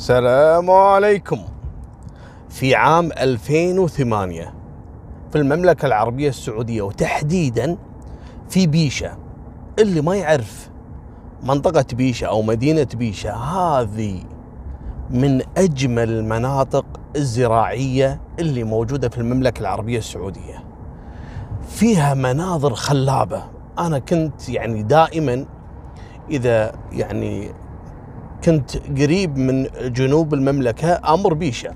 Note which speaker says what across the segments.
Speaker 1: السلام عليكم. في عام 2008 في المملكة العربية السعودية وتحديدا في بيشة. اللي ما يعرف منطقة بيشة أو مدينة بيشة هذه من أجمل المناطق الزراعية اللي موجودة في المملكة العربية السعودية. فيها مناظر خلابة. أنا كنت يعني دائما إذا يعني كنت قريب من جنوب المملكة أمر بيشة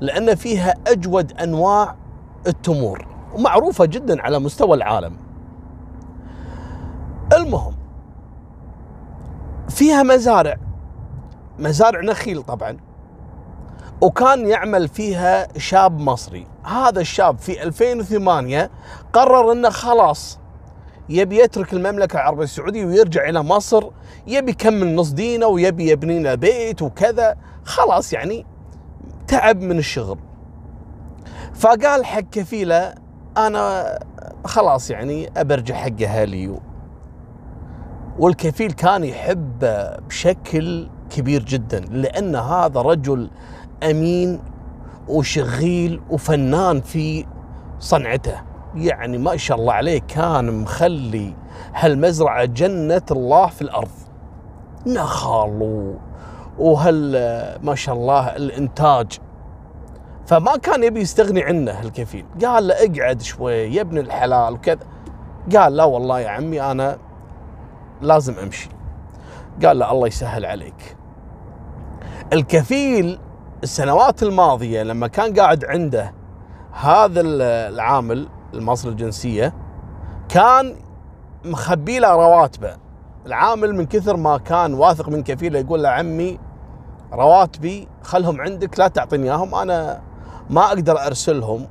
Speaker 1: لأن فيها أجود أنواع التمور ومعروفة جدا على مستوى العالم. المهم فيها مزارع مزارع نخيل طبعا وكان يعمل فيها شاب مصري. هذا الشاب في 2008 قرر إنه خلاص يبي يترك المملكة العربية السعودية ويرجع إلى مصر يبي يكمل نص دينه ويبي يبني له بيت وكذا. خلاص يعني تعب من الشغل. فقال حق كفيلة أنا خلاص يعني أبرجع حق أهلي والكفيل كان يحبه بشكل كبير جدا لأن هذا رجل أمين وشغيل وفنان في صنعته. يعني ما شاء الله عليه كان مخلي هالمزرعة جنة الله في الأرض. نخل. وهال ما شاء الله الإنتاج. فما كان يبي يستغني عنه الكفيل قال له اقعد شوي يا ابن الحلال وكذا. قال لا والله يا عمي أنا لازم أمشي. قال له الله يسهل عليك. الكفيل السنوات الماضية لما كان قاعد عنده هذا العامل المصري الجنسية كان مخبي له رواتبه. العامل من كثر ما كان واثق من كفيله يقول له عمي رواتبي خلهم عندك لا تعطيني إياهم أنا ما أقدر أرسلهم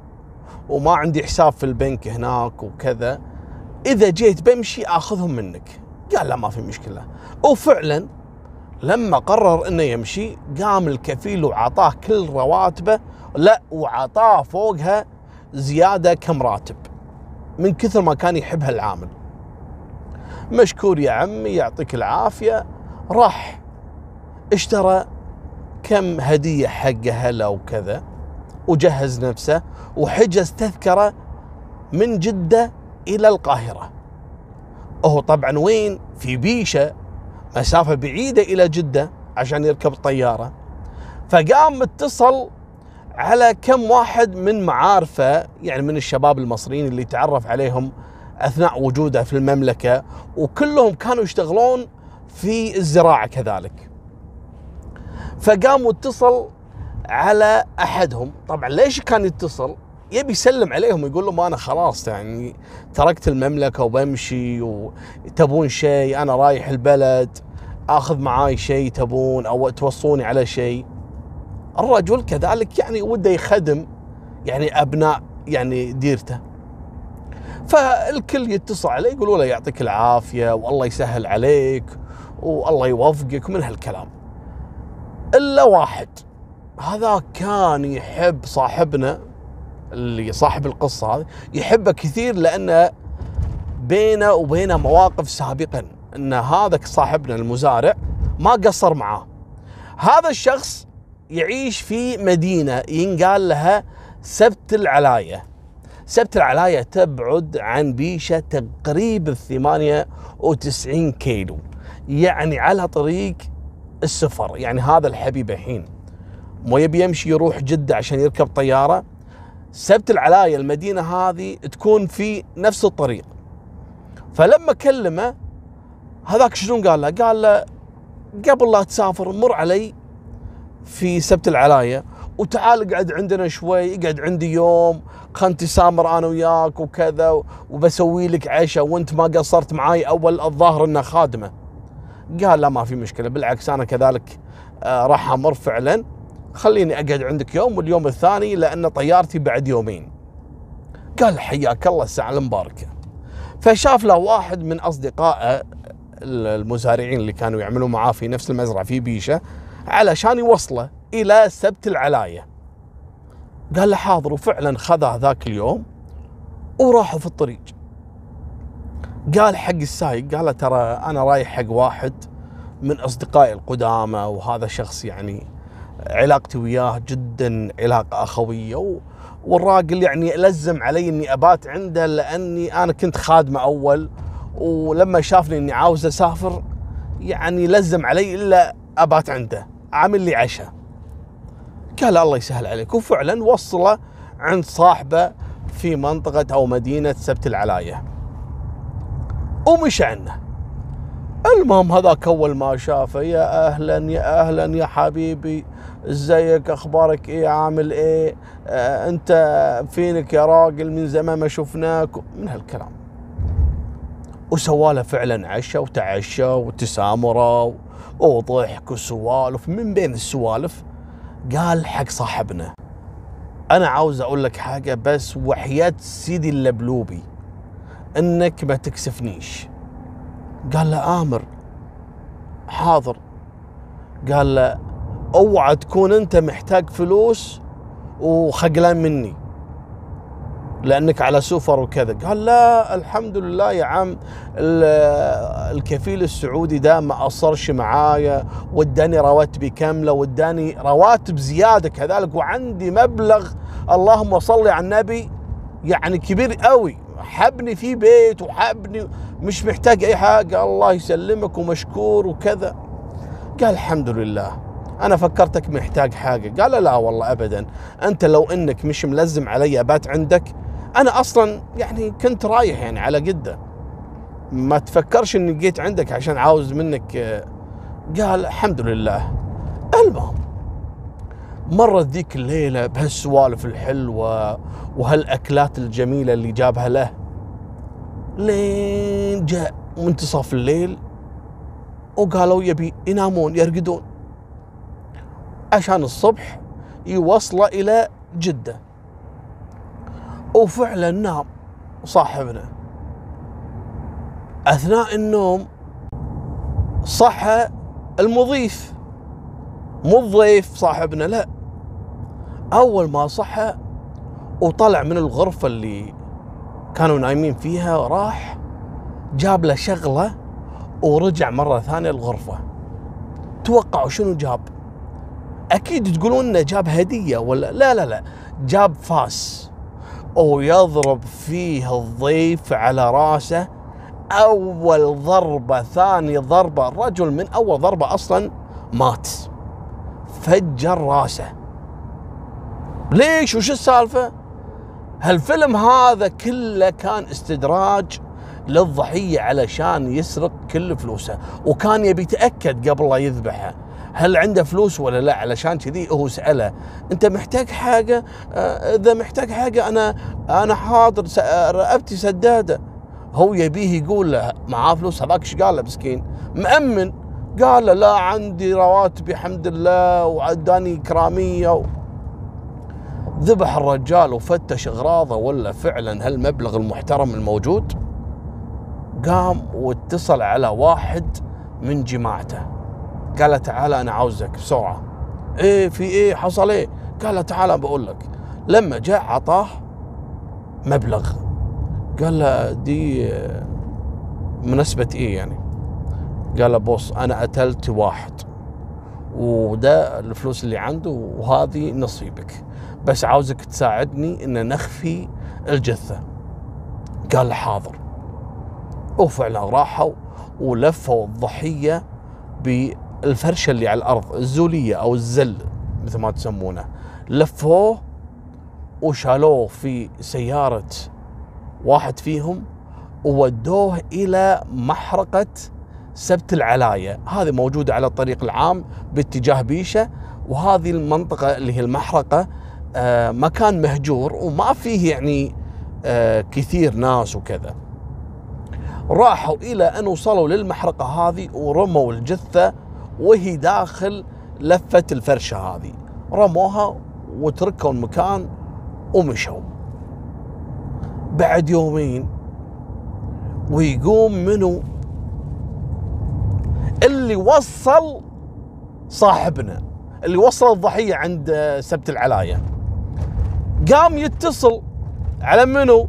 Speaker 1: وما عندي حساب في البنك هناك وكذا. إذا جيت بمشي آخذهم منك. قال لا ما في مشكلة. وفعلا لما قرر إنه يمشي قام الكفيل وعطاه كل رواتبه لا وعطاه فوقها زيادة كم راتب؟ من كثر ما كان يحب هالعامل مشكور يا عمي يعطيك العافية. راح. اشترى كم هدية حق اهله وكذا وجهز نفسه وحجز تذكرة من جدة إلى القاهرة. هو طبعا وين؟ في بيشة. مسافة بعيدة إلى جدة عشان يركب الطيارة. فقام متصل على كم واحد من معارفه يعني من الشباب المصريين اللي تعرف عليهم أثناء وجوده في المملكة وكلهم كانوا يشتغلون في الزراعة كذلك. فقام واتصل على أحدهم، طبعا ليش كان يتصل؟ يبي يسلم عليهم يقول لهم أنا خلاص يعني تركت المملكة وبمشي وتبون شيء أنا رايح البلد آخذ معاي شيء تبون أو توصوني على شيء. الرجل كذلك يعني وده يخدم يعني أبناء يعني ديرته. فالكل يتصل عليه يقولوا له يعطيك العافية والله يسهل عليك والله يوفقك من هالكلام. إلا واحد هذا كان يحب صاحبنا اللي صاحب القصة هذه يحبه كثير لأنه بينه وبينه مواقف سابقا إن هذا صاحبنا المزارع ما قصر معاه. هذا الشخص يعيش في مدينة ينقال لها سبت العلاية. سبت العلاية تبعد عن بيشة تقريبا 98 كيلو يعني على طريق السفر يعني هذا الحبيب الحين. مو يبي يمشي يروح جدة عشان يركب طيارة. سبت العلاية المدينة هذه تكون في نفس الطريق. فلما كلمه هذاك شنو قال له؟ قال له قبل لا تسافر مر علي في سبت العلاية. وتعال اقعد عندنا شوي اقعد عندي يوم خلنا نتسامر أنا وياك وكذا وبسوي لك عشاء وانت ما قصرت معاي أول الظاهر انه خادمة. قال لا ما في مشكلة بالعكس أنا كذلك آه راح أمر فعلا. خليني أقعد عندك يوم واليوم الثاني لأن طيارتي بعد يومين. قال حياك الله الساعة المباركه فشاف له واحد من أصدقائه المزارعين اللي كانوا يعملوا معاه في نفس المزرعة في بيشة علشان يوصله إلى سبت العلاية. قال له حاضر وفعلا خذه ذاك اليوم وراحوا في الطريق. قال حق السايق قال له ترى أنا رايح حق واحد من أصدقائي القدامى وهذا شخص يعني علاقتي وياه جدا علاقة أخوية و... والراجل يعني لزم علي إني أبات عنده لأني أنا كنت خادمه أول ولما شافني إني عاوز أسافر يعني لزم علي إلا أبات عنده. عامل لي عشاء قال الله يسهل عليك. وفعلا وصله عند صاحبه في منطقة أو مدينة سبت العلاية. ومشى عنه. المهم هذاك أول ما شافه يا أهلا يا أهلا يا حبيبي إزيك؟ أخبارك إيه؟ عامل إيه؟ آه أنت فينك يا راجل؟ من زمان ما شفناك. من هالكلام. وسواله فعلا عشاء وتعشى وتسامره وضحك وسوالف من بين السوالف قال حق صاحبنا أنا عاوز أقول لك حاجة بس وحياة سيدي اللبلوبي إنك ما تكسفنيش. قال له آمر حاضر. قال له أوعى تكون أنت محتاج فلوس وخجلان مني. لأنك على سفر وكذا. قال لا الحمد لله يا عم الكفيل السعودي ده ما قصرش معايا واداني رواتبي كاملة واداني رواتب زيادة كذلك وعندي مبلغ. اللهم صل على النبي يعني كبير قوي حبني في بيت وحبني مش محتاج أي حاجة. الله يسلمك ومشكور وكذا. قال الحمد لله. أنا فكرتك محتاج حاجة. قال لا والله ابدا. أنت لو إنك مش ملزم علي أبات عندك أنا أصلا يعني كنت رايح يعني على جده ما تفكرش إني جيت عندك عشان عاوز منك قال الحمد لله. المهم مرت ذيك الليلة بهالسوالف الحلوة وهالأكلات الجميلة اللي جابها له. لين جاء منتصف الليل وقالوا يبي ينامون يرقدون. عشان الصبح يوصله إلى جدة. وفعلا نام صاحبنا. أثناء النوم صحى المضيف. مو الضيف صاحبنا لا. أول ما صحى وطلع من الغرفة اللي كانوا نايمين فيها راح جاب له شغلة ورجع مرة ثانية الغرفة. توقعوا شنو جاب؟ أكيد تقولون إنه جاب هدية ولا لا لا لا. جاب فاس. ويضرب فيه الضيف على رأسه. أول ضربة ثاني ضربة. الرجل من أول ضربة أصلا مات. فجر رأسه. ليش؟ وش السالفة؟ هالفيلم هذا كله كان استدراج للضحية علشان يسرق كل فلوسه. وكان يبي يتأكد قبل لا يذبحه. هل عنده فلوس ولا لا؟ علشان كذي هو سأله. أنت محتاج حاجة؟ آه، إذا محتاج حاجة أنا أنا حاضر رقبتي سدادة. هو يبيه يقول له معاه فلوس؟ هذاك إيش قال له مسكين؟ مأمن. قال له لا عندي رواتبي الحمد لله وعداني كرامية و... ذبح الرجال وفتش أغراضه ولا فعلا هالمبلغ المحترم الموجود؟ قام واتصل على واحد من جماعته. قال له تعال أنا عاوزك بسرعة. إيه في إيه؟ حصل إيه؟ قال له تعال بقول لك. لما جاء عطاه مبلغ. قال له دي مناسبة إيه يعني؟ قال له بص أنا قتلت واحد وده الفلوس اللي عنده وهذه نصيبك. بس عاوزك تساعدني إن نخفي الجثة. قال له حاضر. وفعلا راحوا ولفوا الضحية الفرشة اللي على الأرض الزولية أو الزل مثل ما تسمونه. لفوه وشالوه في سيارة واحد فيهم وودوه إلى محرقة سبت العلاية. هذه موجودة على الطريق العام باتجاه بيشة وهذه المنطقة اللي هي المحرقة آه مكان مهجور وما فيه يعني آه كثير ناس وكذا. راحوا إلى أن وصلوا للمحرقة هذه ورموا الجثة وهي داخل لفة الفرشة هذه. رموها وتركوا المكان ومشوا. بعد يومين ويقوم منو؟ اللي وصل صاحبنا اللي وصل الضحية عند سبت العلاية. قام يتصل على منو؟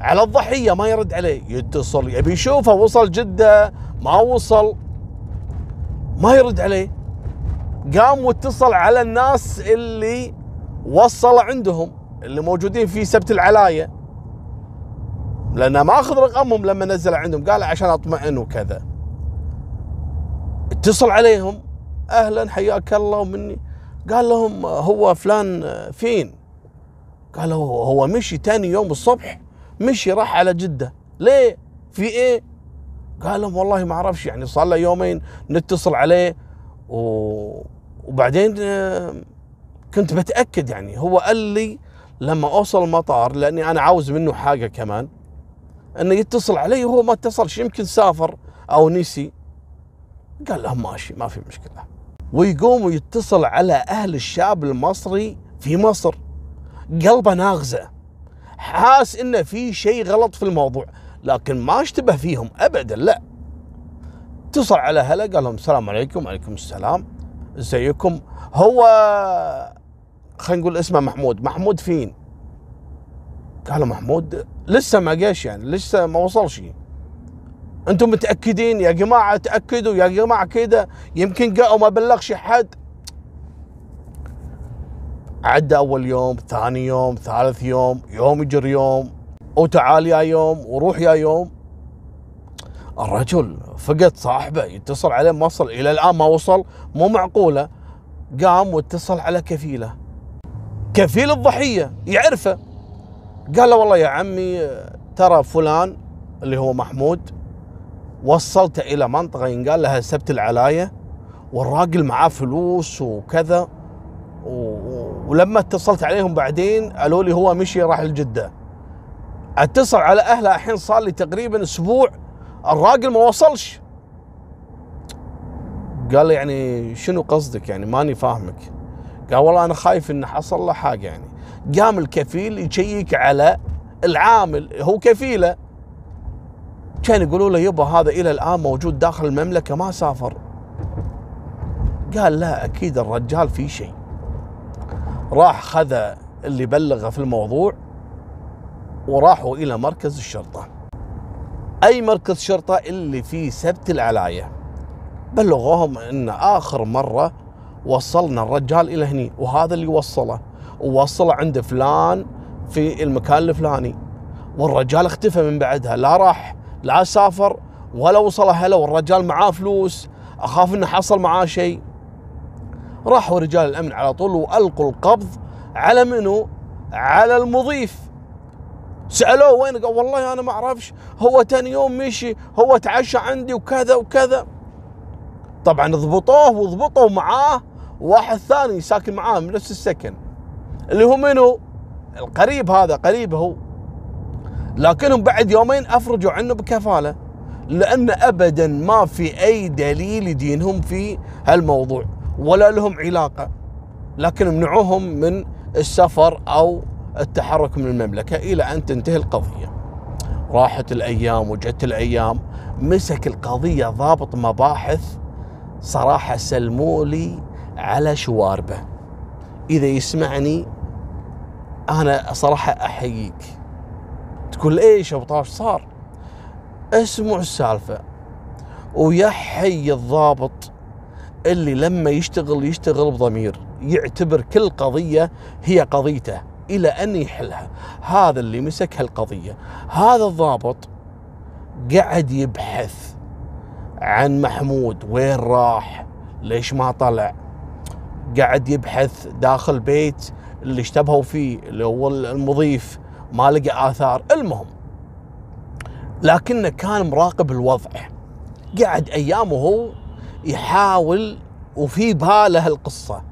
Speaker 1: على الضحية ما يرد عليه. يتصل يبي يشوفه وصل جدة ما وصل. ما يرد عليه. قام واتصل على الناس اللي وصل عندهم اللي موجودين في سبت العلاية. لأنه ما أخذ رقمهم لما نزل عندهم قال عشان أطمئن وكذا. اتصل عليهم أهلا حياك الله ومني قال لهم هو فلان فين؟ قالوا هو مشي ثاني يوم الصبح مشي راح على جدة. ليه؟ في إيه؟ قال لهم والله ما أعرفش يعني صار له يومين نتصل عليه و... وبعدين آه، كنت بتأكد يعني. هو قال لي لما أوصل المطار لأني أنا عاوز منه حاجة كمان إنه يتصل علي وهو ما اتصلش يمكن سافر أو نسي. قال لهم ماشي ما في مشكلة. ويقوم ويتصل على أهل الشاب المصري في مصر. قلبه ناغزة. حاس إنه في شيء غلط في الموضوع. لكن ما اشتبه فيهم ابدا لا. اتصل على هلا قال لهم السلام عليكم وعليكم السلام. ازيكم هو خلينا نقول اسمه محمود. محمود فين؟ قالوا محمود لسه ما جاش يعني لسه ما وصلش. أنتم متأكدين يا جماعة؟ تأكدوا يا جماعة كده؟ يمكن جاء وما بلغش حد. عدى أول يوم ثاني يوم ثالث يوم يوم يجر يوم. وتعال يا يوم وروح يا يوم. الرجل فقد صاحبه يتصل عليه ما وصل إلى الآن ما وصل مو معقولة. قام واتصل على كفيلة. كفيل الضحية يعرفه. قال له والله يا عمي ترى فلان اللي هو محمود وصلته إلى منطقة ينقال لها سبت العلاية والراجل معاه فلوس وكذا ولما اتصلت عليهم بعدين قالوا لي هو مشي راح لجدة. اتصل على أهله الحين صار لي تقريبا أسبوع الراجل ما وصلش. قال لي يعني شنو قصدك يعني؟ ماني فاهمك. قال والله أنا خايف ان حصل له حاجة يعني. قام الكفيل يشيك على العامل هو كفيلة. كان يقولوا له يبا هذا إلى الآن موجود داخل المملكة ما سافر. قال لا أكيد الرجال في شيء. راح خذ اللي بلغه في الموضوع. وراحوا إلى مركز الشرطة. أي مركز شرطة اللي في سبت العلاية. بلغوهم إن آخر مرة وصلنا الرجال إلى هني وهذا اللي وصله. ووصله عند فلان في المكان الفلاني. والرجال اختفى من بعدها لا راح لا سافر ولا وصل أهله والرجال معاه فلوس أخاف إنه حصل معاه شيء. راحوا رجال الأمن على طول وألقوا القبض على منو؟ على المضيف. سألوه وين؟ قال والله أنا ما أعرفش. هو ثاني يوم مشي هو تعشى عندي وكذا وكذا. طبعا ضبطوه وضبطوا معاه واحد ثاني ساكن معاه من نفس السكن. اللي هو منو؟ القريب هذا قريب هو. لكنهم بعد يومين أفرجوا عنه بكفالة لأن ابدا ما في أي دليل يدينهم في هالموضوع ولا لهم علاقة. لكن منعوهم من السفر أو التحرك من المملكة إلى أن تنتهي القضية. راحت الأيام وجت الأيام مسك القضية ضابط مباحث صراحة سلمولي على شواربه. إذا يسمعني أنا صراحة أحييك. تقول إيش أبو طاش صار؟ اسمع السالفة ويحيي الضابط اللي لما يشتغل يشتغل بضمير يعتبر كل قضية هي قضيته إلى أن يحلها. هذا اللي مسك هالقضيه هذا الضابط قعد يبحث عن محمود وين راح؟ ليش ما طلع؟ قعد يبحث داخل بيت اللي اشتبهوا فيه اللي هو المضيف ما لقى آثار. المهم لكنه كان مراقب الوضع. قعد أيام وهو يحاول وفي باله القصة.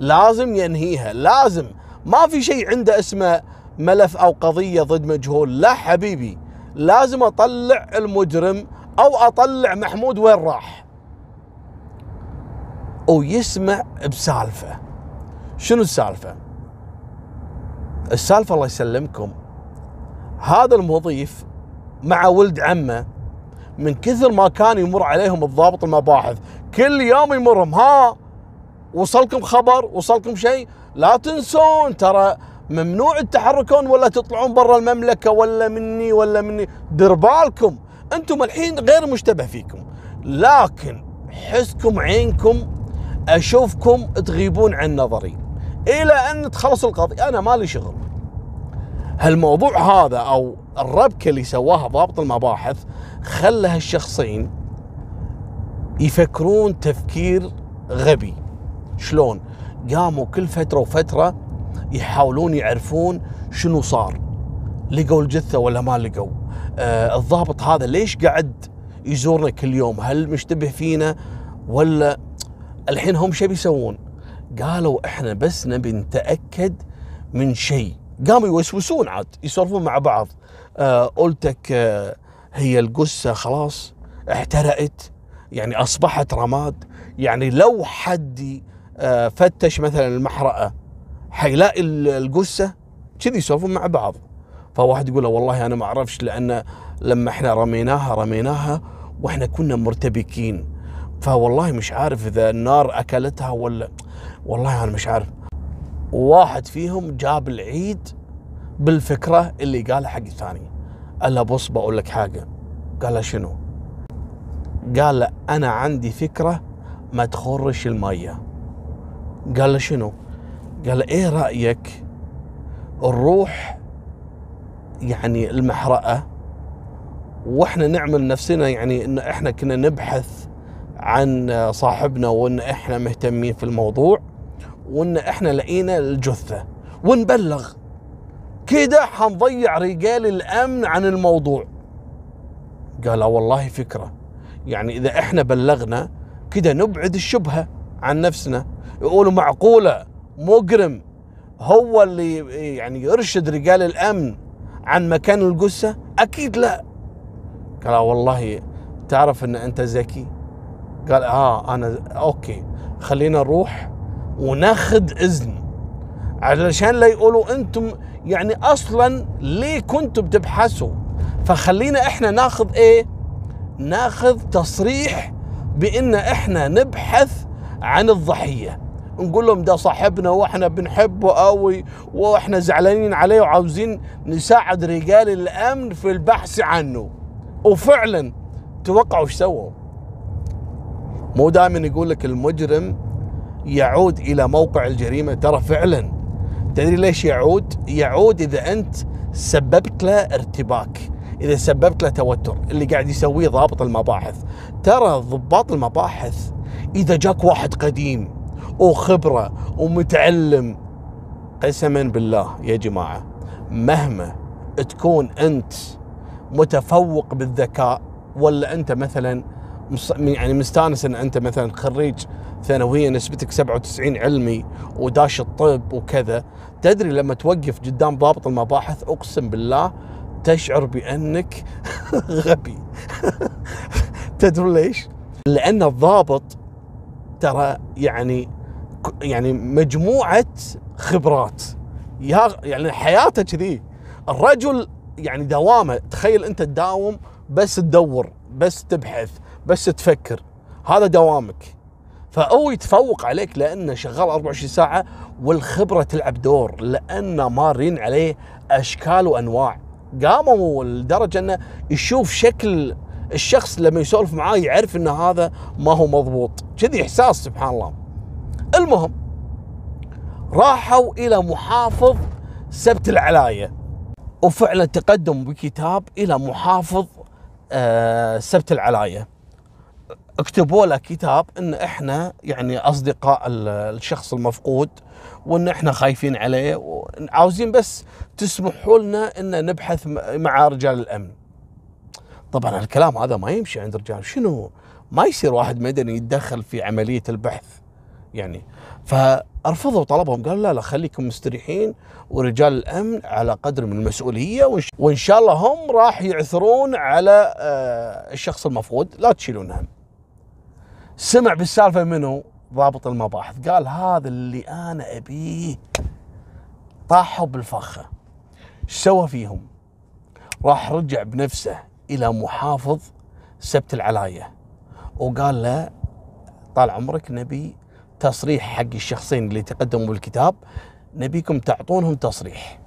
Speaker 1: لازم ينهيها لازم ما في شيء عنده اسمه ملف أو قضية ضد مجهول. لا حبيبي لازم أطلع المجرم أو أطلع محمود وين راح. ويسمع بسالفة. شنو السالفة؟ السالفة الله يسلمكم. هذا المضيف مع ولد عمه من كثر ما كان يمر عليهم الضابط المباحث كل يوم يمرهم. ها؟ وصلكم خبر وصلكم شيء. لا تنسون ترى ممنوع التحركون ولا تطلعون برا المملكة ولا مني ولا مني. دير بالكم. أنتم الحين غير مشتبه فيكم. لكن حسكم عينكم أشوفكم تغيبون عن نظري. إلى أن تخلص القضية. أنا مالي شغل. هالموضوع هذا أو الربكة اللي سواها ضابط المباحث خلى هالشخصين يفكرون تفكير غبي. شلون قاموا كل فترة وفترة يحاولون يعرفون شنو صار. لقوا الجثة ولا ما لقوا؟ آه الضابط هذا ليش قاعد يزورنا كل يوم؟ هل مشتبه فينا ولا الحين هم شو بيسوون؟ قالوا إحنا بس نبي نتأكد من شيء. قاموا يوسوسون عاد يسولفون مع بعض. آه قلتك آه هي القصة خلاص احترقت يعني أصبحت رماد. يعني لو حد فتش مثلا المحرقة حيلاقي القصة كذي يسولفون مع بعض. فواحد يقول له والله أنا ما أعرفش لأن لما إحنا رميناها رميناها وإحنا كنا مرتبكين. فوالله مش عارف إذا النار أكلتها ولا والله أنا مش عارف. واحد فيهم جاب العيد بالفكرة اللي قالها حق الثاني. قال له بص بقول لك حاجة. قال له شنو؟ قال له أنا عندي فكرة ما تخرش المية. قال له شنو؟ قال إيه رأيك نروح يعني المحرقة وإحنا نعمل نفسنا يعني إن إحنا كنا نبحث عن صاحبنا وإن إحنا مهتمين في الموضوع وإن إحنا لقينا الجثة ونبلغ. كده حنضيع رجال الأمن عن الموضوع. قال والله فكرة. يعني إذا إحنا بلغنا كده نبعد الشبهة عن نفسنا. يقولوا معقولة مجرم. هو اللي يعني يرشد رجال الأمن عن مكان الجثة؟ أكيد لا. قال والله تعرف إن أنت ذكي؟ قال آه أنا أوكي خلينا نروح وناخذ إذن. علشان لا يقولوا أنتم يعني أصلا ليه كنتم تبحثوا فخلينا إحنا ناخذ إيه؟ ناخذ تصريح بإن إحنا نبحث عن الضحية. نقول لهم ده صاحبنا وإحنا بنحبه قوي وإحنا زعلانين عليه وعاوزين نساعد رجال الأمن في البحث عنه. وفعلا توقعوا إيش سووا؟ مو دائما يقول لك المجرم يعود إلى موقع الجريمة. ترى فعلا. تدري ليش يعود؟ يعود إذا أنت سببت له ارتباك إذا سببت له توتر. اللي قاعد يسويه ضابط المباحث. ترى ضباط المباحث إذا جاك واحد قديم وخبرة ومتعلم قسما بالله يا جماعة مهما تكون أنت متفوق بالذكاء ولا أنت مثلا يعني مستانس إن أنت مثلا خريج ثانوية نسبتك 97 علمي وداش الطب وكذا تدري لما توقف قدام ضابط المباحث أقسم بالله تشعر بأنك غبي تدري ليش؟ لأن الضابط ترى يعني يعني مجموعة خبرات. يعني حياته كذي. الرجل يعني دوامه. تخيل أنت تداوم بس تدور بس تبحث بس تفكر. هذا دوامك. فهو يتفوق عليك لأنه شغال 24 ساعة والخبرة تلعب دور لأنه مارين عليه أشكال وأنواع. قاموا لدرجة أنه يشوف شكل الشخص لما يسولف معاه يعرف إن هذا ما هو مضبوط. كذي إحساس سبحان الله. المهم راحوا إلى محافظ سبت العلاية وفعلا تقدم بكتاب إلى محافظ آه سبت العلاية اكتبوا له كتاب إن إحنا يعني أصدقاء الشخص المفقود وإن إحنا خايفين عليه وعاوزين بس تسمحوا لنا إن نبحث مع رجال الأمن. طبعا الكلام هذا ما يمشي عند رجال شنو؟ ما يصير واحد مدني يتدخل في عملية البحث يعني. فرفضوا طلبهم قالوا لا لا خليكم مستريحين ورجال الأمن على قدر من المسؤولية وإن شاء الله هم راح يعثرون على آه، الشخص المفقود. لا تشيلون هم. سمع بالسالفة منه ضابط المباحث. قال هذا اللي أنا أبيه. طاحوا بالفخة. إيش سوى فيهم؟ راح رجع بنفسه إلى محافظ سبت العلاية. وقال له طال عمرك نبي تصريح حق الشخصين اللي تقدموا بالكتاب نبيكم تعطونهم تصريح.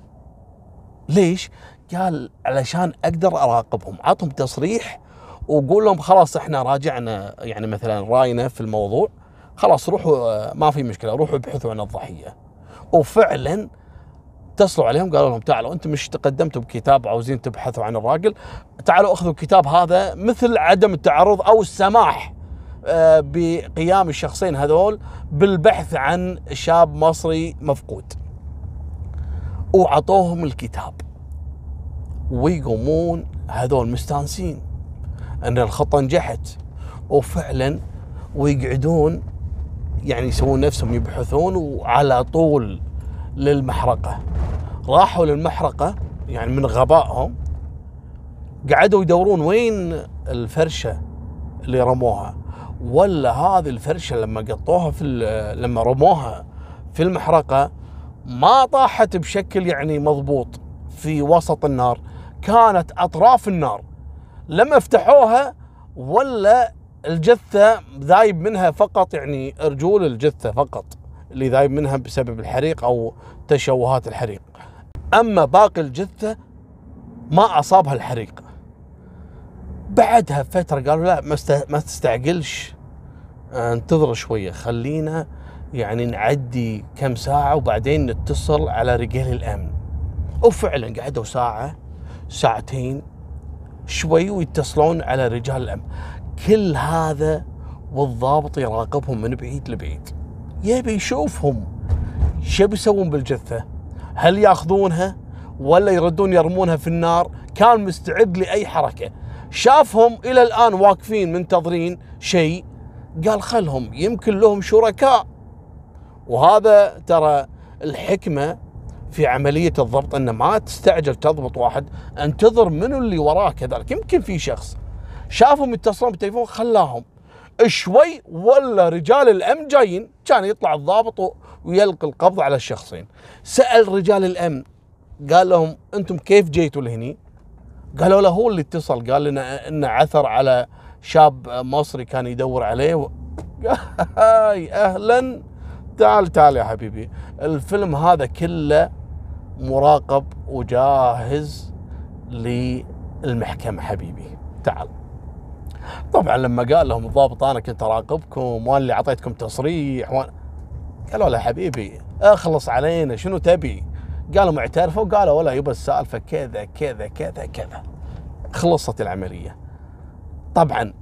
Speaker 1: ليش؟ قال علشان أقدر أراقبهم. عطهم تصريح وقول لهم خلاص إحنا راجعنا يعني مثلا رأينا في الموضوع خلاص روحوا آه، ما في مشكلة روحوا ابحثوا عن الضحية. وفعلا اتصلوا عليهم قالوا لهم تعالوا أنتم مش تقدمتوا بكتاب عاوزين تبحثوا عن الراجل؟ تعالوا أخذوا الكتاب هذا مثل عدم التعرض أو السماح. بقيام الشخصين هذول بالبحث عن شاب مصري مفقود. وعطوهم الكتاب. ويقومون هذول مستانسين. إن الخطه نجحت. وفعلا ويقعدون يعني يسوون نفسهم يبحثون وعلى طول للمحرقة. راحوا للمحرقة يعني من غبائهم قعدوا يدورون وين الفرشة اللي رموها. ولا هذه الفرشة لما قطوها في لما رموها في المحرقة ما طاحت بشكل يعني مضبوط في وسط النار. كانت أطراف النار. لما فتحوها ولا الجثة ذايب منها فقط يعني رجول الجثة فقط اللي ذايب منها بسبب الحريق أو تشوهات الحريق. أما باقي الجثة ما أصابها الحريق. بعدها فترة قالوا لا ما تستعجلش. انتظر شوية خلينا يعني نعدي كم ساعة وبعدين نتصل على رجال الأمن. وفعلا قعدوا ساعة ساعتين شوي ويتصلون على رجال الأمن. كل هذا والضابط يراقبهم من بعيد لبعيد. يبي يشوفهم شو بيسوون بالجثة؟ هل ياخذونها ولا يردون يرمونها في النار؟ كان مستعد لأي حركة. شافهم إلى الآن واقفين منتظرين شيء. قال خلهم يمكن لهم شركاء. وهذا ترى الحكمة في عملية الضبط أن ما تستعجل تضبط واحد أنتظر منو اللي وراه كذلك. يمكن في شخص شافهم يتصلون بالتليفون خلاهم. شوي ولا رجال الامن جايين كان يطلع الضابط ويلقي القبض على الشخصين. سأل رجال الامن قال لهم أنتم كيف جيتوا لهني؟ قالوا له هو اللي اتصل قال لنا انه عثر على شاب مصري كان يدور عليه. هاي أهلا. تعال تعال يا حبيبي. الفيلم هذا كله مراقب وجاهز للمحكمة حبيبي. تعال. طبعا لما قال لهم الضابط أنا كنت أراقبكم وأنا اللي أعطيتكم تصريح وان... قالوا له حبيبي اخلص علينا شنو تبي؟ قالوا معترفوا قالوا ولا يبا السالفه كذا كذا كذا كذا. خلصت العملية. طبعا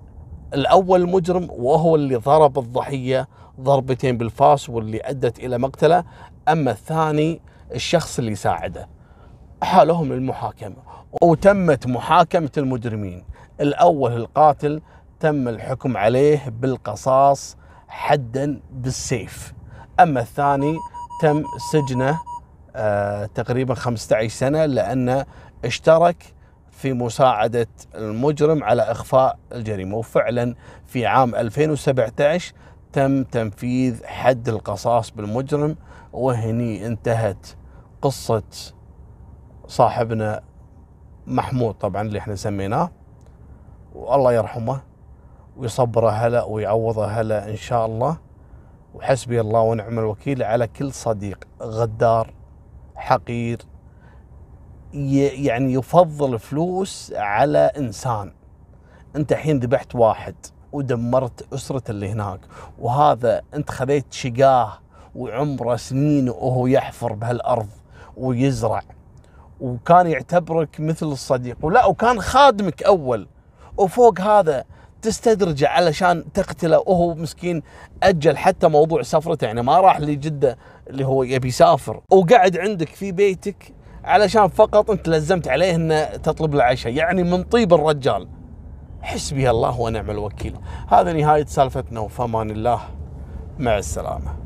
Speaker 1: الأول مجرم وهو اللي ضرب الضحية ضربتين بالفاس واللي أدت إلى مقتله. أما الثاني الشخص اللي ساعده. حالهم للمحاكمه وتمت محاكمة المجرمين. الأول القاتل تم الحكم عليه بالقصاص حدا بالسيف. أما الثاني تم سجنه تقريبا 15 سنة لأنه اشترك في مساعدة المجرم على إخفاء الجريمة. وفعلا في عام 2017 تم تنفيذ حد القصاص بالمجرم وهني انتهت قصة صاحبنا محمود طبعا اللي إحنا سميناه. والله يرحمه ويصبره هلا ويعوضه هلا إن شاء الله. وحسبي الله ونعم الوكيل على كل صديق غدار. حقير يعني يفضل فلوس على إنسان. أنت الحين ذبحت واحد ودمرت اسرته اللي هناك وهذا أنت خذيت شقاه وعمره سنين وهو يحفر بهالأرض ويزرع. وكان يعتبرك مثل الصديق ولا وكان خادمك أول. وفوق هذا تستدرجه علشان تقتله. وهو مسكين أجل حتى موضوع سفرته. يعني ما راح لجدة اللي هو يبي يسافر. وقعد عندك في بيتك علشان فقط أنت لزمت عليه إنه تطلب له عشاء يعني من طيب الرجال. حسبي الله ونعم الوكيل. هذا نهاية سالفتنا. وفمان الله. مع السلامة.